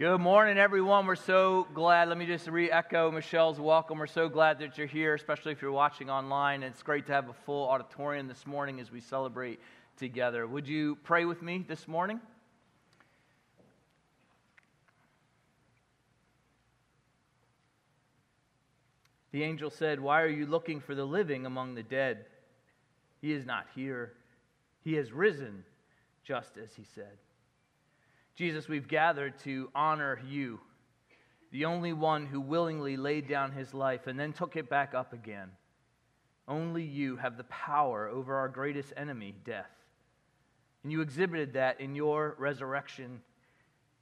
Good morning, everyone. We're so glad. Let me just re echo Michelle's welcome. We're so glad that you're here, especially if you're watching online. It's great to have a full auditorium this morning as we celebrate together. Would you pray with me this morning? The angel said, Why are you looking for the living among the dead? He is not here. He has risen, just as he said. Jesus, we've gathered to honor you, the only one who willingly laid down his life and then took it back up again. Only you have the power over our greatest enemy, death. And you exhibited that in your resurrection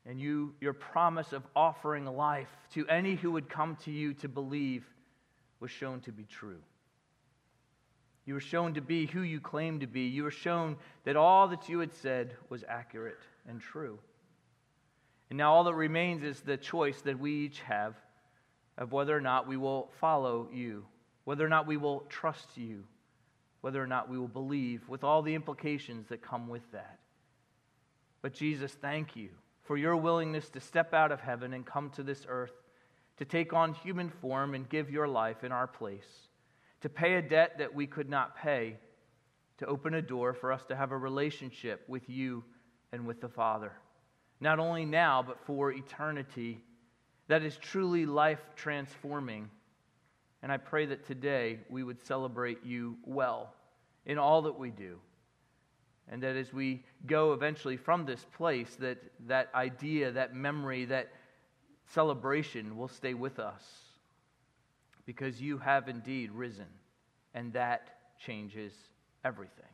and you, your promise of offering life to any who would come to you to believe was shown to be true. You were shown to be who you claimed to be. You were shown that all that you had said was accurate and true. And now all that remains is the choice that we each have of whether or not we will follow you, whether or not we will trust you, whether or not we will believe, with all the implications that come with that. But Jesus, thank you for your willingness to step out of heaven and come to this earth, to take on human form and give your life in our place, to pay a debt that we could not pay, to open a door for us to have a relationship with you and with the Father not only now, but for eternity, that is truly life transforming. And I pray that today we would celebrate you well in all that we do. And that as we go eventually from this place, that that idea, that memory, that celebration will stay with us. Because you have indeed risen, and that changes everything.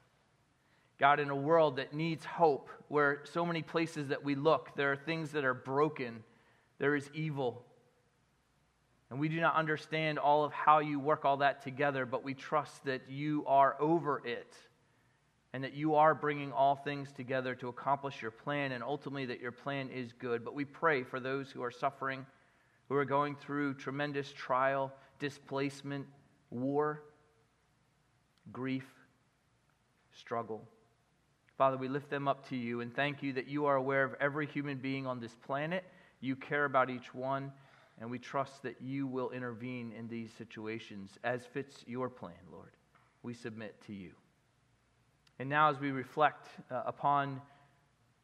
God, in a world that needs hope, where so many places that we look, there are things that are broken, there is evil. And we do not understand all of how you work all that together, but we trust that you are over it and that you are bringing all things together to accomplish your plan, and ultimately that your plan is good. But we pray for those who are suffering, who are going through tremendous trial, displacement, war, grief, struggle. Father, we lift them up to you and thank you that you are aware of every human being on this planet. You care about each one, and we trust that you will intervene in these situations as fits your plan, Lord. We submit to you. And now, as we reflect uh, upon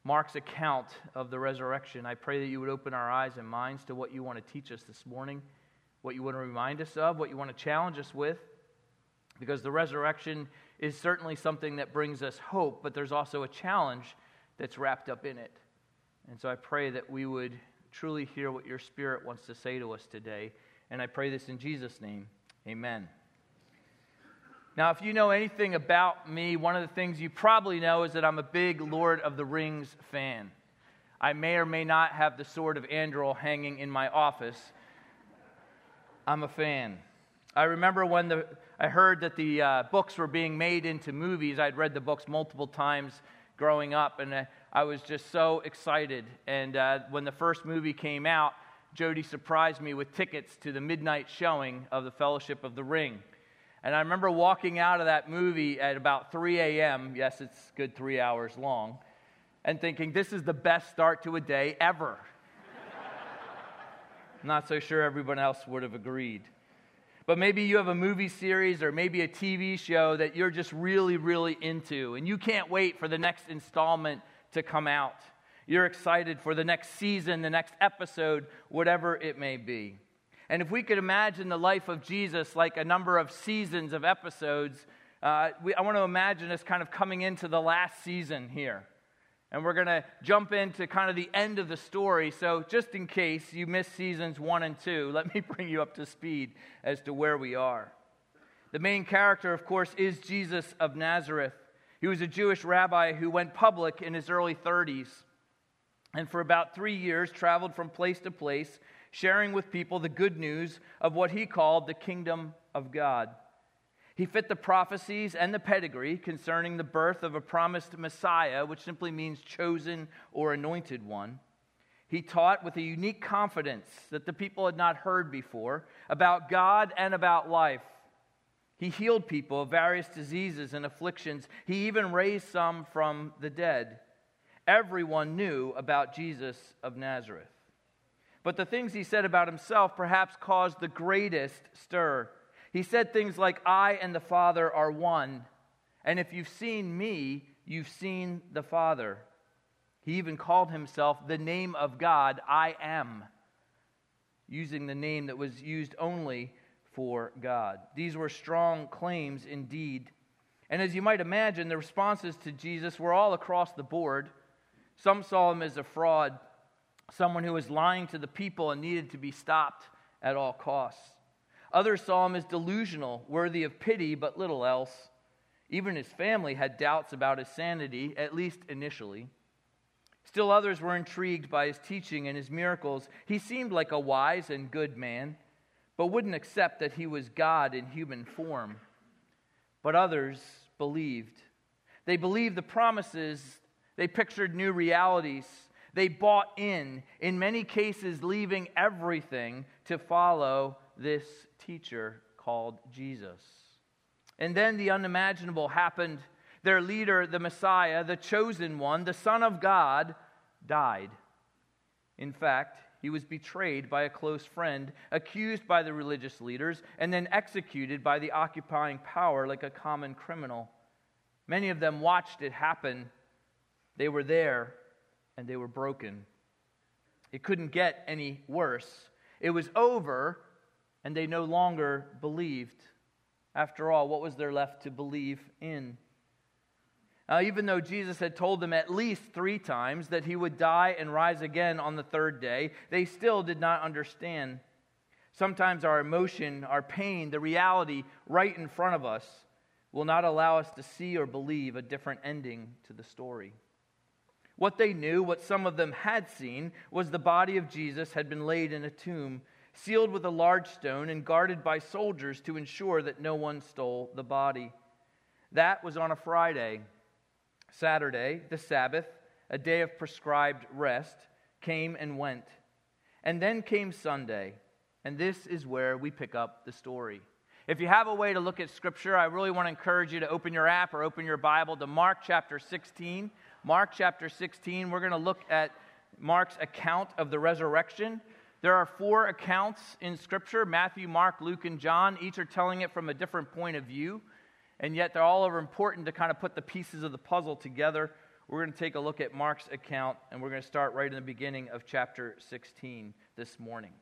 Mark's account of the resurrection, I pray that you would open our eyes and minds to what you want to teach us this morning, what you want to remind us of, what you want to challenge us with, because the resurrection is certainly something that brings us hope, but there's also a challenge that's wrapped up in it. And so I pray that we would truly hear what your Spirit wants to say to us today. And I pray this in Jesus' name. Amen. Now, if you know anything about me, one of the things you probably know is that I'm a big Lord of the Rings fan. I may or may not have the sword of Anduril hanging in my office. I'm a fan. I remember when the, I heard that the uh, books were being made into movies. I'd read the books multiple times growing up, and uh, I was just so excited. And uh, when the first movie came out, Jody surprised me with tickets to the midnight showing of The Fellowship of the Ring. And I remember walking out of that movie at about 3 a.m. Yes, it's good three hours long. And thinking, this is the best start to a day ever. Not so sure everyone else would have agreed. But maybe you have a movie series or maybe a TV show that you're just really, really into, and you can't wait for the next installment to come out. You're excited for the next season, the next episode, whatever it may be. And if we could imagine the life of Jesus like a number of seasons of episodes, uh, we, I want to imagine us kind of coming into the last season here. And we're going to jump into kind of the end of the story. So, just in case you missed seasons one and two, let me bring you up to speed as to where we are. The main character, of course, is Jesus of Nazareth. He was a Jewish rabbi who went public in his early 30s and for about three years traveled from place to place, sharing with people the good news of what he called the kingdom of God. He fit the prophecies and the pedigree concerning the birth of a promised Messiah, which simply means chosen or anointed one. He taught with a unique confidence that the people had not heard before about God and about life. He healed people of various diseases and afflictions. He even raised some from the dead. Everyone knew about Jesus of Nazareth. But the things he said about himself perhaps caused the greatest stir. He said things like, I and the Father are one, and if you've seen me, you've seen the Father. He even called himself the name of God, I am, using the name that was used only for God. These were strong claims indeed. And as you might imagine, the responses to Jesus were all across the board. Some saw him as a fraud, someone who was lying to the people and needed to be stopped at all costs. Others saw him as delusional, worthy of pity, but little else. Even his family had doubts about his sanity, at least initially. Still, others were intrigued by his teaching and his miracles. He seemed like a wise and good man, but wouldn't accept that he was God in human form. But others believed. They believed the promises, they pictured new realities. They bought in, in many cases, leaving everything to follow this teacher called Jesus. And then the unimaginable happened. Their leader, the Messiah, the chosen one, the Son of God, died. In fact, he was betrayed by a close friend, accused by the religious leaders, and then executed by the occupying power like a common criminal. Many of them watched it happen. They were there and they were broken. It couldn't get any worse. It was over and they no longer believed. After all, what was there left to believe in? Uh, even though Jesus had told them at least three times that he would die and rise again on the third day, they still did not understand. Sometimes our emotion, our pain, the reality right in front of us will not allow us to see or believe a different ending to the story. What they knew, what some of them had seen, was the body of Jesus had been laid in a tomb sealed with a large stone and guarded by soldiers to ensure that no one stole the body. That was on a Friday. Saturday, the Sabbath, a day of prescribed rest, came and went. And then came Sunday, and this is where we pick up the story. If you have a way to look at Scripture, I really want to encourage you to open your app or open your Bible to Mark chapter 16. Mark chapter 16, we're going to look at Mark's account of the resurrection. There are four accounts in Scripture Matthew, Mark, Luke, and John. Each are telling it from a different point of view, and yet they're all over important to kind of put the pieces of the puzzle together. We're going to take a look at Mark's account, and we're going to start right in the beginning of chapter 16 this morning.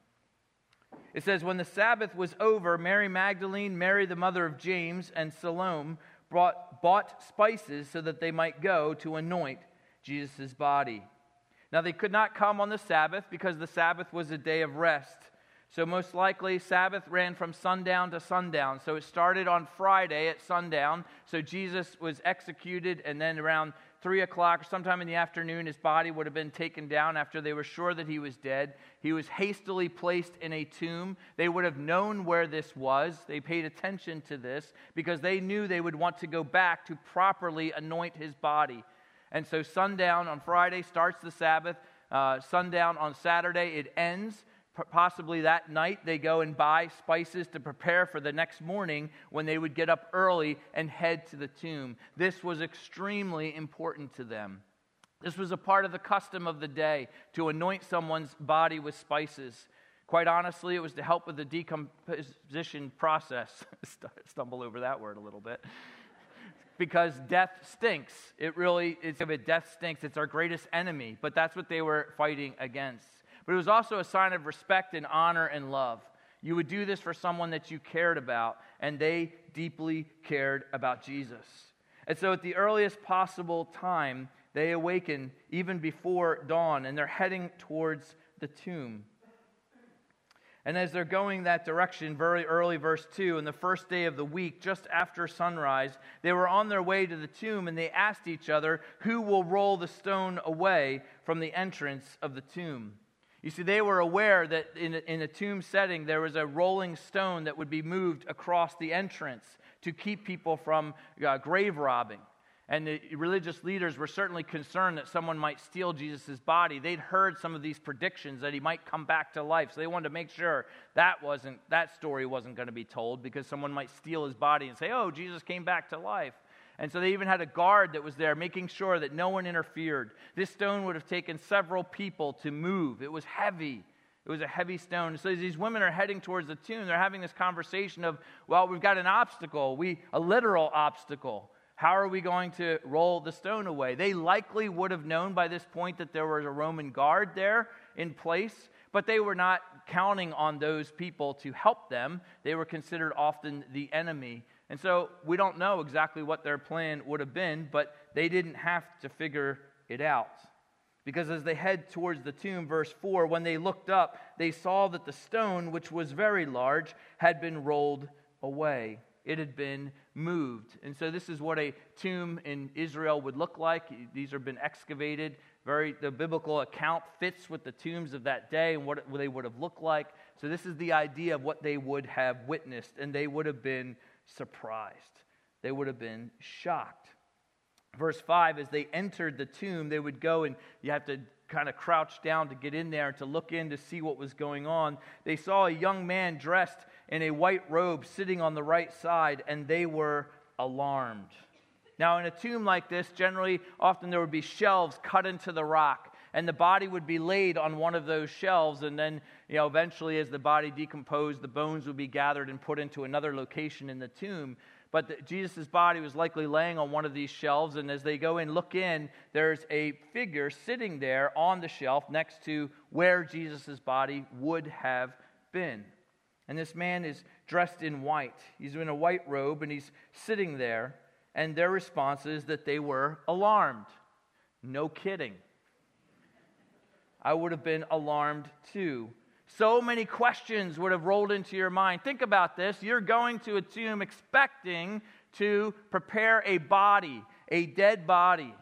It says, When the Sabbath was over, Mary Magdalene, Mary the mother of James, and Salome brought, bought spices so that they might go to anoint Jesus' body. Now, they could not come on the Sabbath because the Sabbath was a day of rest. So, most likely, Sabbath ran from sundown to sundown. So, it started on Friday at sundown. So, Jesus was executed, and then around 3 o'clock or sometime in the afternoon, his body would have been taken down after they were sure that he was dead. He was hastily placed in a tomb. They would have known where this was. They paid attention to this because they knew they would want to go back to properly anoint his body. And so sundown on Friday starts the Sabbath. Uh, sundown on Saturday, it ends. P- possibly that night, they go and buy spices to prepare for the next morning when they would get up early and head to the tomb. This was extremely important to them. This was a part of the custom of the day to anoint someone's body with spices. Quite honestly, it was to help with the decomposition process. Stumble over that word a little bit because death stinks. It really, it's if it death stinks. It's our greatest enemy. But that's what they were fighting against. But it was also a sign of respect and honor and love. You would do this for someone that you cared about, and they deeply cared about Jesus. And so, at the earliest possible time, they awaken even before dawn, and they're heading towards the tomb. And as they're going that direction, very early, verse 2, in the first day of the week, just after sunrise, they were on their way to the tomb and they asked each other, Who will roll the stone away from the entrance of the tomb? You see, they were aware that in a, in a tomb setting, there was a rolling stone that would be moved across the entrance to keep people from uh, grave robbing. And the religious leaders were certainly concerned that someone might steal Jesus' body. They'd heard some of these predictions that he might come back to life. So they wanted to make sure that, wasn't, that story wasn't going to be told because someone might steal his body and say, oh, Jesus came back to life. And so they even had a guard that was there making sure that no one interfered. This stone would have taken several people to move, it was heavy. It was a heavy stone. So these women are heading towards the tomb, they're having this conversation of, well, we've got an obstacle, we a literal obstacle. How are we going to roll the stone away? They likely would have known by this point that there was a Roman guard there in place, but they were not counting on those people to help them. They were considered often the enemy. And so we don't know exactly what their plan would have been, but they didn't have to figure it out. Because as they head towards the tomb, verse 4, when they looked up, they saw that the stone, which was very large, had been rolled away. It had been moved. And so this is what a tomb in Israel would look like. These have been excavated. Very the biblical account fits with the tombs of that day and what they would have looked like. So this is the idea of what they would have witnessed, and they would have been surprised. They would have been shocked verse 5 as they entered the tomb they would go and you have to kind of crouch down to get in there to look in to see what was going on they saw a young man dressed in a white robe sitting on the right side and they were alarmed now in a tomb like this generally often there would be shelves cut into the rock and the body would be laid on one of those shelves and then you know eventually as the body decomposed the bones would be gathered and put into another location in the tomb but Jesus' body was likely laying on one of these shelves, and as they go in, look in, there's a figure sitting there on the shelf next to where Jesus' body would have been. And this man is dressed in white. He's in a white robe, and he's sitting there, and their response is that they were alarmed. No kidding. I would have been alarmed too. So many questions would have rolled into your mind. Think about this. You're going to a tomb expecting to prepare a body, a dead body.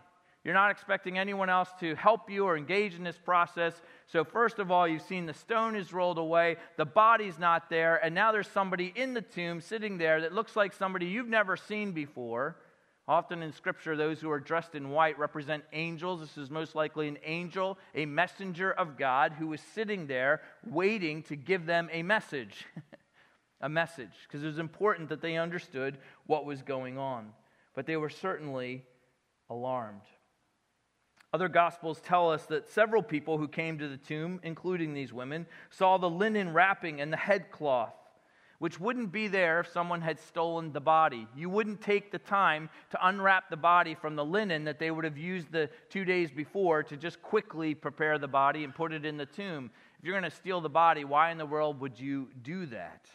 You're not expecting anyone else to help you or engage in this process. So, first of all, you've seen the stone is rolled away, the body's not there, and now there's somebody in the tomb sitting there that looks like somebody you've never seen before. Often in Scripture, those who are dressed in white represent angels. This is most likely an angel, a messenger of God, who is sitting there waiting to give them a message. a message, because it was important that they understood what was going on. But they were certainly alarmed. Other Gospels tell us that several people who came to the tomb, including these women, saw the linen wrapping and the headcloth which wouldn't be there if someone had stolen the body. You wouldn't take the time to unwrap the body from the linen that they would have used the two days before to just quickly prepare the body and put it in the tomb. If you're going to steal the body, why in the world would you do that?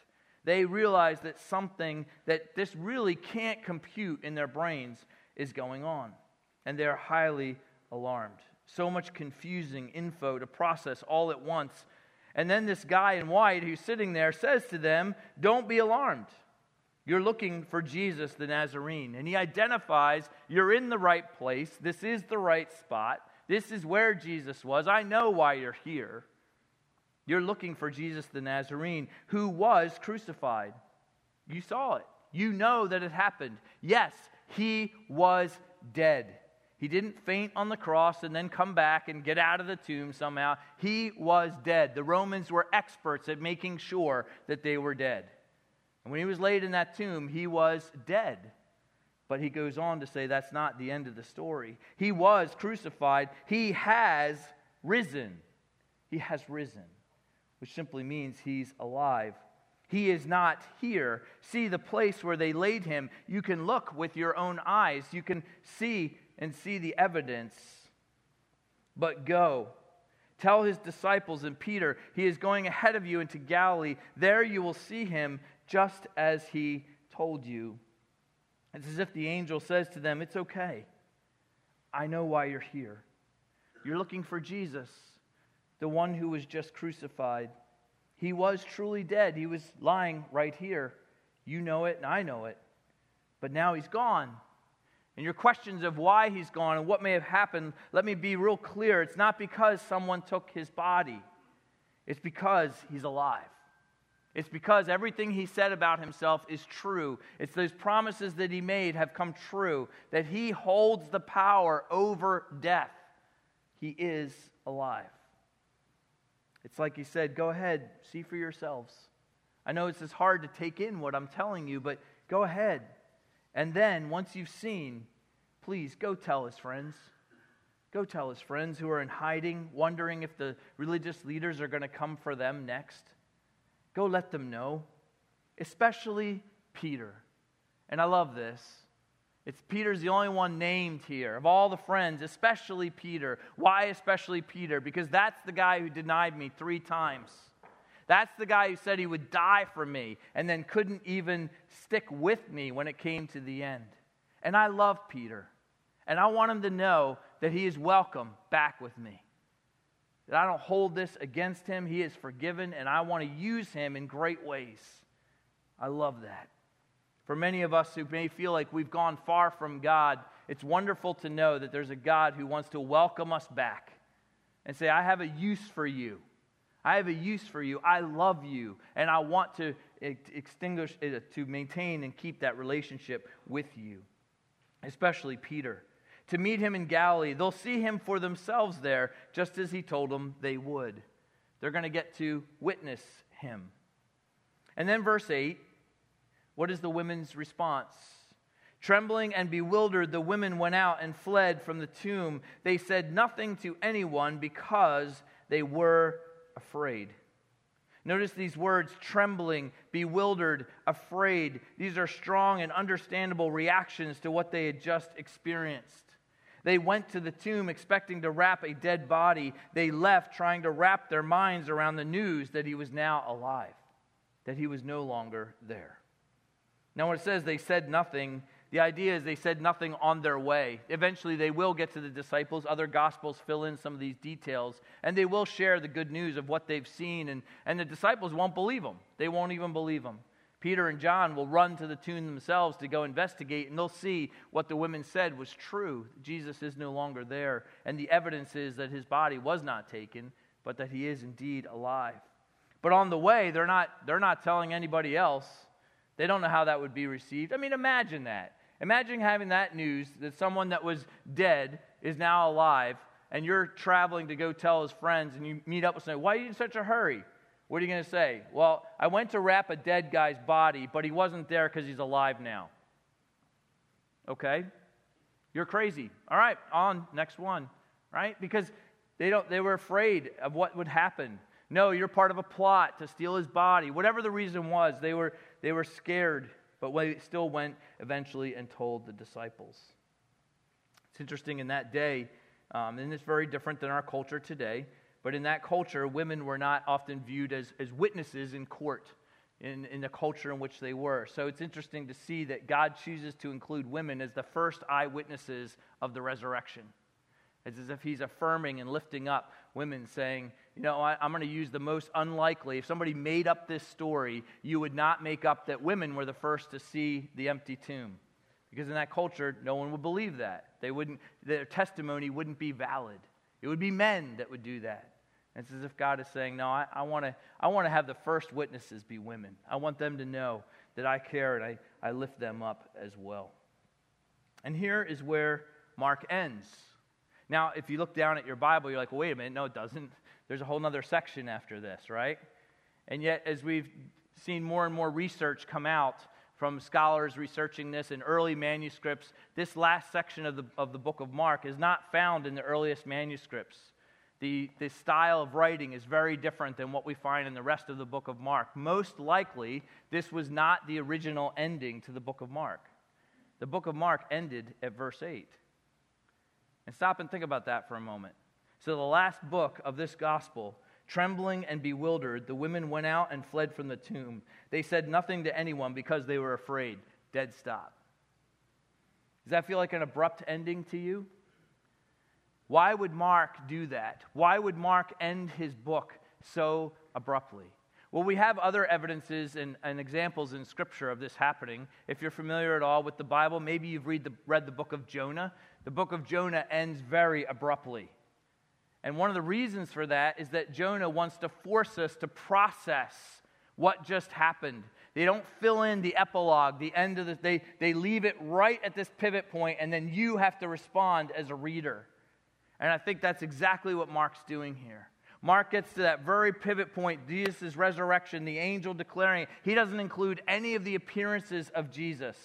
They realize that something that this really can't compute in their brains is going on, and they're highly alarmed. So much confusing info to process all at once and then this guy in white who's sitting there says to them, Don't be alarmed. You're looking for Jesus the Nazarene. And he identifies you're in the right place. This is the right spot. This is where Jesus was. I know why you're here. You're looking for Jesus the Nazarene who was crucified. You saw it. You know that it happened. Yes, he was dead. He didn't faint on the cross and then come back and get out of the tomb somehow. He was dead. The Romans were experts at making sure that they were dead. And when he was laid in that tomb, he was dead. But he goes on to say that's not the end of the story. He was crucified. He has risen. He has risen, which simply means he's alive. He is not here. See the place where they laid him. You can look with your own eyes. You can see and see the evidence, but go. Tell his disciples and Peter, he is going ahead of you into Galilee. There you will see him just as he told you. It's as if the angel says to them, It's okay. I know why you're here. You're looking for Jesus, the one who was just crucified. He was truly dead. He was lying right here. You know it, and I know it. But now he's gone. And your questions of why he's gone and what may have happened, let me be real clear. It's not because someone took his body, it's because he's alive. It's because everything he said about himself is true. It's those promises that he made have come true, that he holds the power over death. He is alive. It's like he said, Go ahead, see for yourselves. I know it's hard to take in what I'm telling you, but go ahead. And then, once you've seen, please go tell his friends. Go tell his friends who are in hiding, wondering if the religious leaders are going to come for them next. Go let them know, especially Peter. And I love this. It's Peter's the only one named here of all the friends, especially Peter. Why especially Peter? Because that's the guy who denied me three times. That's the guy who said he would die for me and then couldn't even stick with me when it came to the end. And I love Peter. And I want him to know that he is welcome back with me. That I don't hold this against him. He is forgiven, and I want to use him in great ways. I love that. For many of us who may feel like we've gone far from God, it's wonderful to know that there's a God who wants to welcome us back and say, I have a use for you. I have a use for you. I love you. And I want to extinguish, uh, to maintain and keep that relationship with you, especially Peter to meet him in Galilee. They'll see him for themselves there, just as he told them they would. They're going to get to witness him. And then, verse 8 what is the women's response? Trembling and bewildered, the women went out and fled from the tomb. They said nothing to anyone because they were afraid. Notice these words trembling, bewildered, afraid. These are strong and understandable reactions to what they had just experienced. They went to the tomb expecting to wrap a dead body. They left trying to wrap their minds around the news that he was now alive, that he was no longer there. Now, when it says they said nothing, the idea is they said nothing on their way. Eventually, they will get to the disciples. Other gospels fill in some of these details, and they will share the good news of what they've seen, and, and the disciples won't believe them. They won't even believe them. Peter and John will run to the tomb themselves to go investigate, and they'll see what the women said was true. Jesus is no longer there, and the evidence is that his body was not taken, but that he is indeed alive. But on the way, they're not, they're not telling anybody else. They don't know how that would be received. I mean, imagine that. Imagine having that news that someone that was dead is now alive, and you're traveling to go tell his friends, and you meet up with someone. Why are you in such a hurry? What are you going to say? Well, I went to wrap a dead guy's body, but he wasn't there because he's alive now. Okay? You're crazy. All right, on, next one. Right? Because they, don't, they were afraid of what would happen. No, you're part of a plot to steal his body. Whatever the reason was, they were, they were scared, but they still went eventually and told the disciples. It's interesting in that day, um, and it's very different than our culture today. But in that culture, women were not often viewed as, as witnesses in court in, in the culture in which they were. So it's interesting to see that God chooses to include women as the first eyewitnesses of the resurrection. It's as if he's affirming and lifting up women, saying, You know, I, I'm going to use the most unlikely. If somebody made up this story, you would not make up that women were the first to see the empty tomb. Because in that culture, no one would believe that. They wouldn't, their testimony wouldn't be valid. It would be men that would do that. It's as if God is saying, No, I, I want to I wanna have the first witnesses be women. I want them to know that I care and I, I lift them up as well. And here is where Mark ends. Now, if you look down at your Bible, you're like, well, wait a minute. No, it doesn't. There's a whole other section after this, right? And yet, as we've seen more and more research come out from scholars researching this in early manuscripts, this last section of the, of the book of Mark is not found in the earliest manuscripts the, the style of writing is very different than what we find in the rest of the book of Mark. Most likely, this was not the original ending to the book of Mark. The book of Mark ended at verse 8. And stop and think about that for a moment. So, the last book of this gospel, trembling and bewildered, the women went out and fled from the tomb. They said nothing to anyone because they were afraid. Dead stop. Does that feel like an abrupt ending to you? Why would Mark do that? Why would Mark end his book so abruptly? Well, we have other evidences and, and, examples in Scripture of this happening. If you're familiar at all with the Bible, maybe you've read the, read the book of Jonah. The book of Jonah ends very abruptly. And one of the reasons for that is that Jonah wants to force us to process what just happened. They don't fill in the epilogue, the end of the, they, they leave it right at this pivot point, and then you have to respond as a reader. And I think that's exactly what Mark's doing here. Mark gets to that very pivot point, Jesus' resurrection, the angel declaring. He doesn't include any of the appearances of Jesus.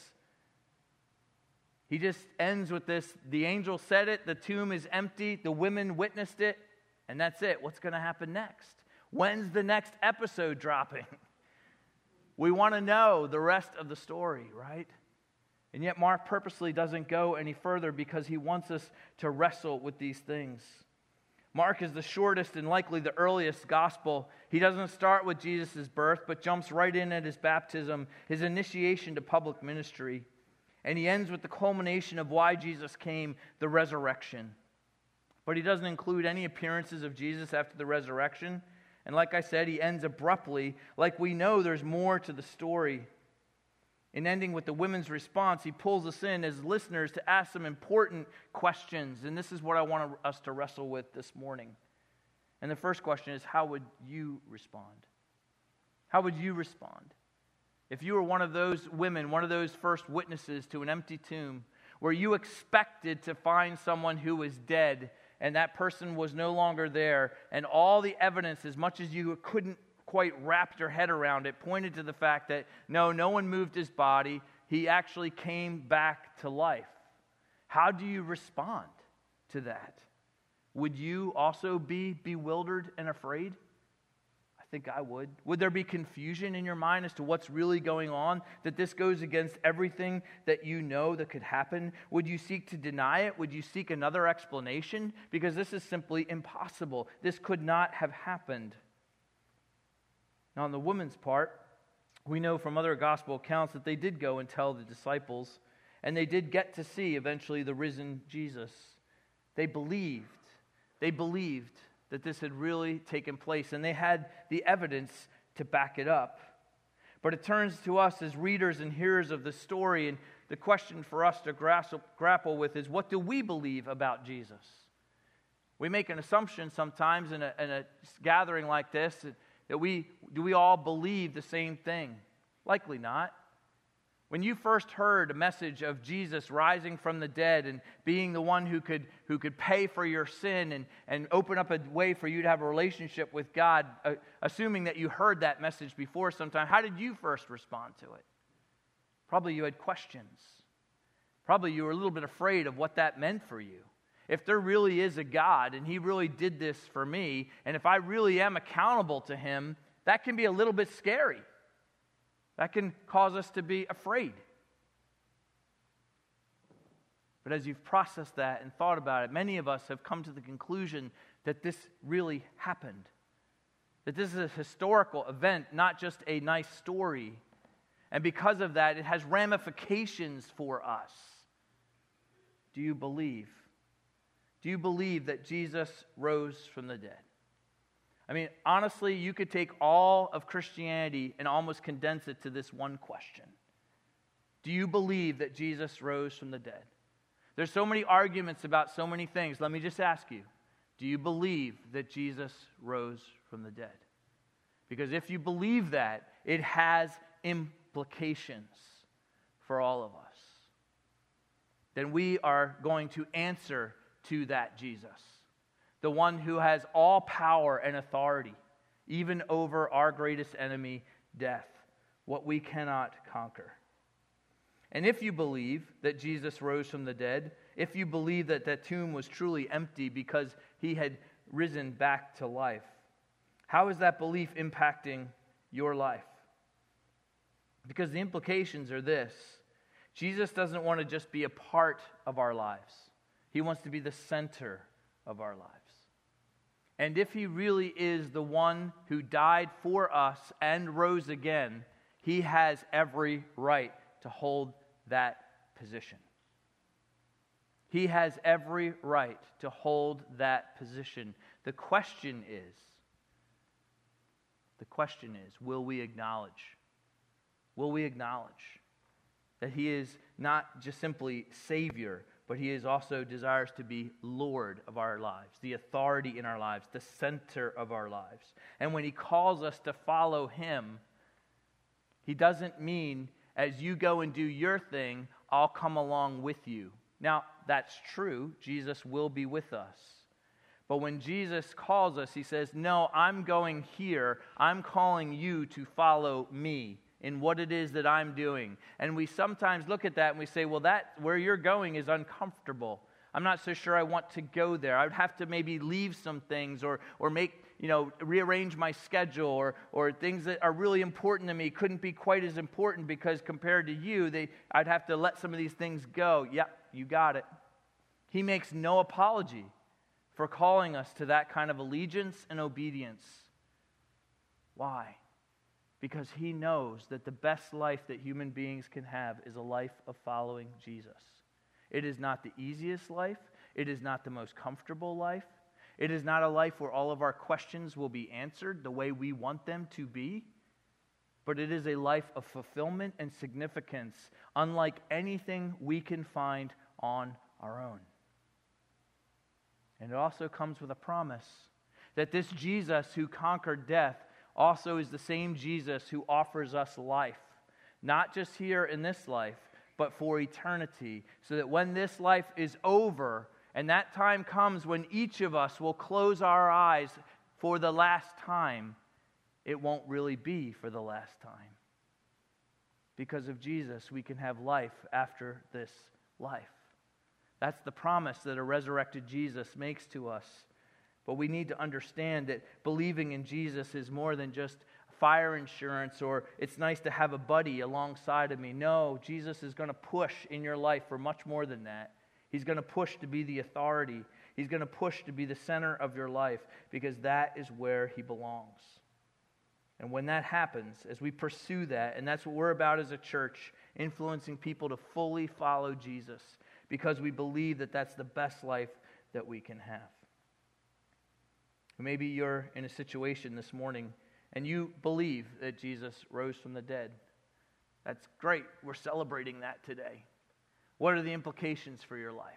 He just ends with this the angel said it, the tomb is empty, the women witnessed it, and that's it. What's going to happen next? When's the next episode dropping? We want to know the rest of the story, right? And yet, Mark purposely doesn't go any further because he wants us to wrestle with these things. Mark is the shortest and likely the earliest gospel. He doesn't start with Jesus' birth, but jumps right in at his baptism, his initiation to public ministry. And he ends with the culmination of why Jesus came the resurrection. But he doesn't include any appearances of Jesus after the resurrection. And like I said, he ends abruptly, like we know there's more to the story. In ending with the women's response, he pulls us in as listeners to ask some important questions. And this is what I want us to wrestle with this morning. And the first question is how would you respond? How would you respond? If you were one of those women, one of those first witnesses to an empty tomb, where you expected to find someone who was dead and that person was no longer there, and all the evidence, as much as you couldn't quite wrap your head around it, pointed to the fact that no, no one moved his body. He actually came back to life. How do you respond to that? Would you also be bewildered and afraid? I think I would. Would there be confusion in your mind as to what's really going on? That this goes against everything that you know that could happen? Would you seek to deny it? Would you seek another explanation? Because this is simply impossible. This could not have happened. Now, on the woman's part, we know from other gospel accounts that they did go and tell the disciples, and they did get to see eventually the risen Jesus. They believed. They believed that this had really taken place, and they had the evidence to back it up. But it turns to us as readers and hearers of the story, and the question for us to grapple with is what do we believe about Jesus? We make an assumption sometimes in a, in a gathering like this that we do we all believe the same thing? Likely not. When you first heard a message of Jesus rising from the dead and being the one who could, who could pay for your sin and, and open up a way for you to have a relationship with God, uh, assuming that you heard that message before sometime, how did you first respond to it? Probably you had questions. Probably you were a little bit afraid of what that meant for you. If there really is a God and He really did this for me, and if I really am accountable to Him, that can be a little bit scary. That can cause us to be afraid. But as you've processed that and thought about it, many of us have come to the conclusion that this really happened. That this is a historical event, not just a nice story. And because of that, it has ramifications for us. Do you believe? Do you believe that Jesus rose from the dead? I mean, honestly, you could take all of Christianity and almost condense it to this one question Do you believe that Jesus rose from the dead? There's so many arguments about so many things. Let me just ask you Do you believe that Jesus rose from the dead? Because if you believe that, it has implications for all of us. Then we are going to answer to that Jesus the one who has all power and authority, even over our greatest enemy, death, what we cannot conquer. And if you believe that Jesus rose from the dead, if you believe that that tomb was truly empty because he had risen back to life, how is that belief impacting your life? Because the implications are this Jesus doesn't want to just be a part of our lives, he wants to be the center of our lives. And if he really is the one who died for us and rose again, he has every right to hold that position. He has every right to hold that position. The question is, the question is, will we acknowledge? Will we acknowledge that he is not just simply Savior, but he is also desires to be Lord of our lives, the authority in our lives, the center of our lives. And when he calls us to follow him, he doesn't mean as you go and do your thing, I'll come along with you. Now, that's true. Jesus will be with us. But when Jesus calls us, he says, No, I'm going here. I'm calling you to follow me. In what it is that I'm doing. And we sometimes look at that and we say, well, that where you're going is uncomfortable. I'm not so sure I want to go there. I would have to maybe leave some things or, or make, you know, rearrange my schedule or, or things that are really important to me couldn't be quite as important because compared to you, they, I'd have to let some of these things go. Yep, you got it. He makes no apology for calling us to that kind of allegiance and obedience. Why? Because he knows that the best life that human beings can have is a life of following Jesus. It is not the easiest life, it is not the most comfortable life. It is not a life where all of our questions will be answered the way we want them to be, but it is a life of fulfillment and significance, unlike anything we can find on our own. And it also comes with a promise that this Jesus who conquered death also is the same Jesus who offers us life, not just here in this life, but for eternity, so that when this life is over, and that time comes when each of us will close our eyes for the last time, it won't really be for the last time. Because of Jesus, we can have life after this life. That's the promise that a resurrected Jesus makes to us. But we need to understand that believing in Jesus is more than just fire insurance or it's nice to have a buddy alongside of me. No, Jesus is going to push in your life for much more than that. He's going to push to be the authority, He's going to push to be the center of your life because that is where He belongs. And when that happens, as we pursue that, and that's what we're about as a church, influencing people to fully follow Jesus because we believe that that's the best life that we can have. Maybe you're in a situation this morning and you believe that Jesus rose from the dead. That's great. We're celebrating that today. What are the implications for your life?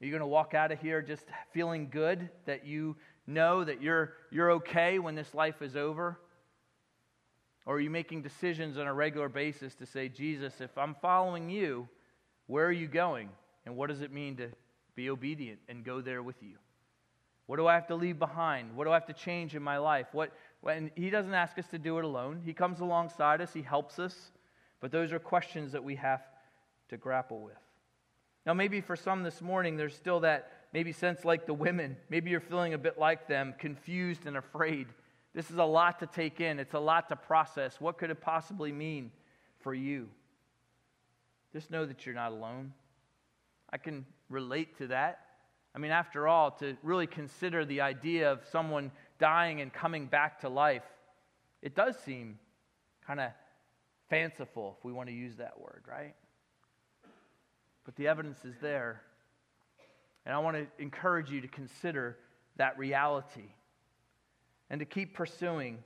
Are you going to walk out of here just feeling good that you know that you're, you're okay when this life is over? Or are you making decisions on a regular basis to say, Jesus, if I'm following you, where are you going? And what does it mean to be obedient and go there with you? What do I have to leave behind? What do I have to change in my life? What, when he doesn't ask us to do it alone. He comes alongside us, he helps us. But those are questions that we have to grapple with. Now, maybe for some this morning, there's still that maybe sense like the women. Maybe you're feeling a bit like them, confused and afraid. This is a lot to take in, it's a lot to process. What could it possibly mean for you? Just know that you're not alone. I can relate to that. I mean, after all, to really consider the idea of someone dying and coming back to life, it does seem kind of fanciful, if we want to use that word, right? But the evidence is there. And I want to encourage you to consider that reality and to keep pursuing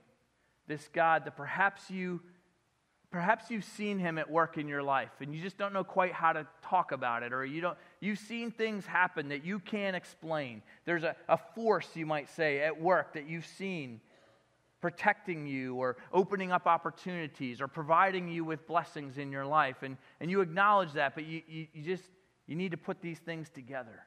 this God that perhaps you perhaps you've seen him at work in your life and you just don't know quite how to talk about it or you don't you've seen things happen that you can't explain. There's a, a force you might say at work that you've seen protecting you or opening up opportunities or providing you with blessings in your life. And, and you acknowledge that but you, you, you just you need to put these things together.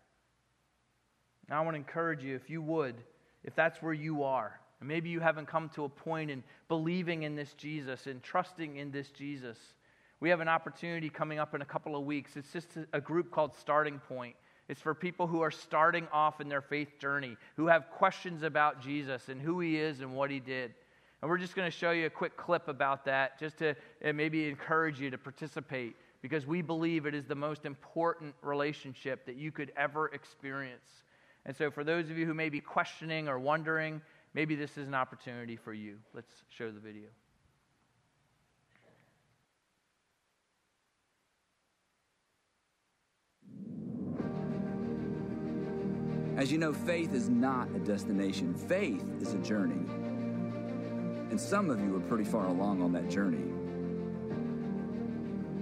Now i want to encourage you if you would if that's where you are and maybe you haven't come to a point in believing in this Jesus and trusting in this Jesus. We have an opportunity coming up in a couple of weeks. It's just a group called Starting Point. It's for people who are starting off in their faith journey, who have questions about Jesus and who he is and what he did. And we're just going to show you a quick clip about that just to maybe encourage you to participate because we believe it is the most important relationship that you could ever experience. And so, for those of you who may be questioning or wondering, maybe this is an opportunity for you. Let's show the video. As you know, faith is not a destination, faith is a journey. And some of you are pretty far along on that journey.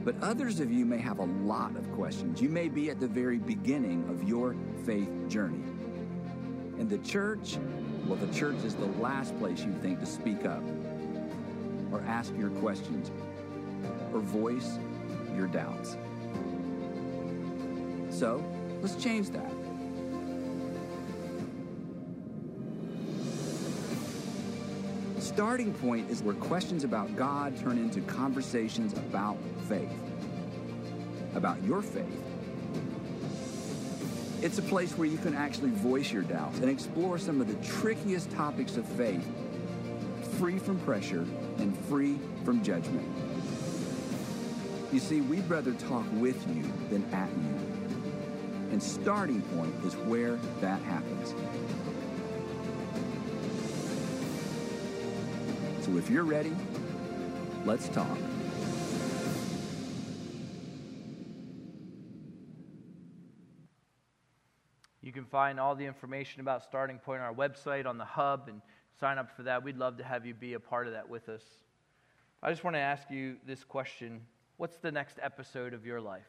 But others of you may have a lot of questions. You may be at the very beginning of your faith journey. And the church well, the church is the last place you think to speak up or ask your questions or voice your doubts. So, let's change that. Starting Point is where questions about God turn into conversations about faith, about your faith. It's a place where you can actually voice your doubts and explore some of the trickiest topics of faith, free from pressure and free from judgment. You see, we'd rather talk with you than at you. And Starting Point is where that happens. So if you're ready, let's talk. Find all the information about Starting Point on our website, on the hub, and sign up for that. We'd love to have you be a part of that with us. I just want to ask you this question What's the next episode of your life?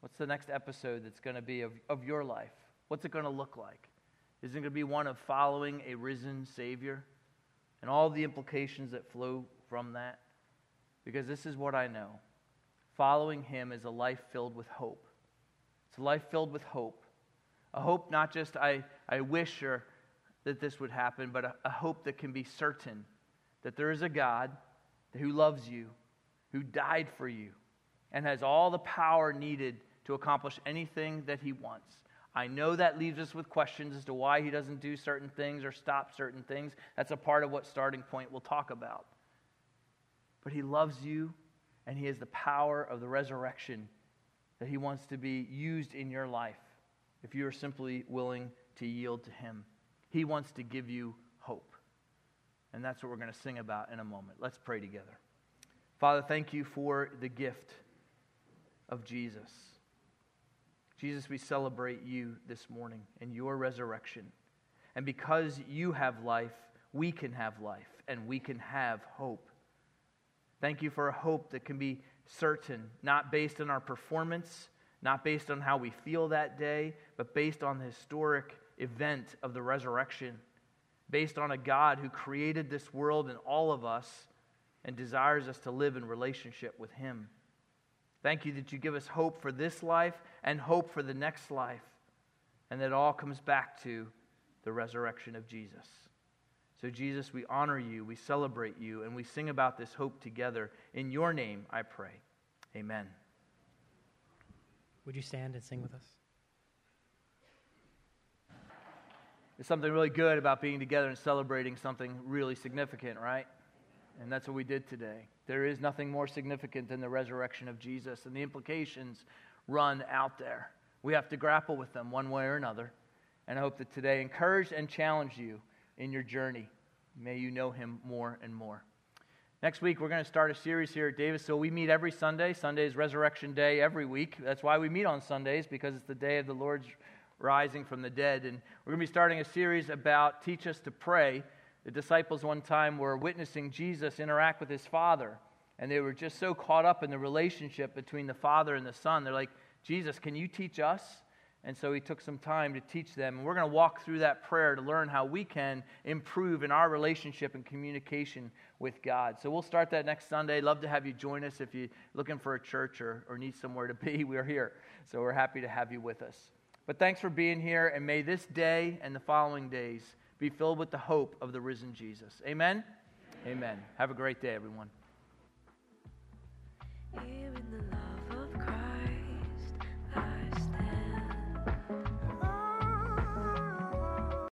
What's the next episode that's going to be of, of your life? What's it going to look like? Is it going to be one of following a risen Savior? and all the implications that flow from that. Because this is what I know following him is a life filled with hope. It's a life filled with hope. A hope not just I, I wish or that this would happen, but a, a hope that can be certain that there is a God who loves you, who died for you, and has all the power needed to accomplish anything that he wants. I know that leaves us with questions as to why he doesn't do certain things or stop certain things. That's a part of what starting point we'll talk about. But he loves you, and he has the power of the resurrection that he wants to be used in your life if you are simply willing to yield to him. He wants to give you hope. And that's what we're going to sing about in a moment. Let's pray together. Father, thank you for the gift of Jesus. Jesus, we celebrate you this morning and your resurrection. And because you have life, we can have life and we can have hope. Thank you for a hope that can be certain, not based on our performance, not based on how we feel that day, but based on the historic event of the resurrection, based on a God who created this world and all of us and desires us to live in relationship with Him. Thank you that you give us hope for this life and hope for the next life. And that it all comes back to the resurrection of Jesus. So, Jesus, we honor you, we celebrate you, and we sing about this hope together. In your name, I pray. Amen. Would you stand and sing with us? There's something really good about being together and celebrating something really significant, right? And that's what we did today. There is nothing more significant than the resurrection of Jesus, and the implications run out there. We have to grapple with them one way or another. And I hope that today encouraged and challenged you in your journey. May you know him more and more. Next week, we're going to start a series here at Davis. So we meet every Sunday. Sunday is Resurrection Day every week. That's why we meet on Sundays, because it's the day of the Lord's rising from the dead. And we're going to be starting a series about Teach Us to Pray. The disciples one time were witnessing Jesus interact with his Father, and they were just so caught up in the relationship between the Father and the Son. They're like, Jesus, can you teach us? And so he took some time to teach them. And we're going to walk through that prayer to learn how we can improve in our relationship and communication with God. So we'll start that next Sunday. Love to have you join us if you're looking for a church or, or need somewhere to be. We're here. So we're happy to have you with us. But thanks for being here. And may this day and the following days be filled with the hope of the risen Jesus. Amen? Amen. Amen. Have a great day, everyone.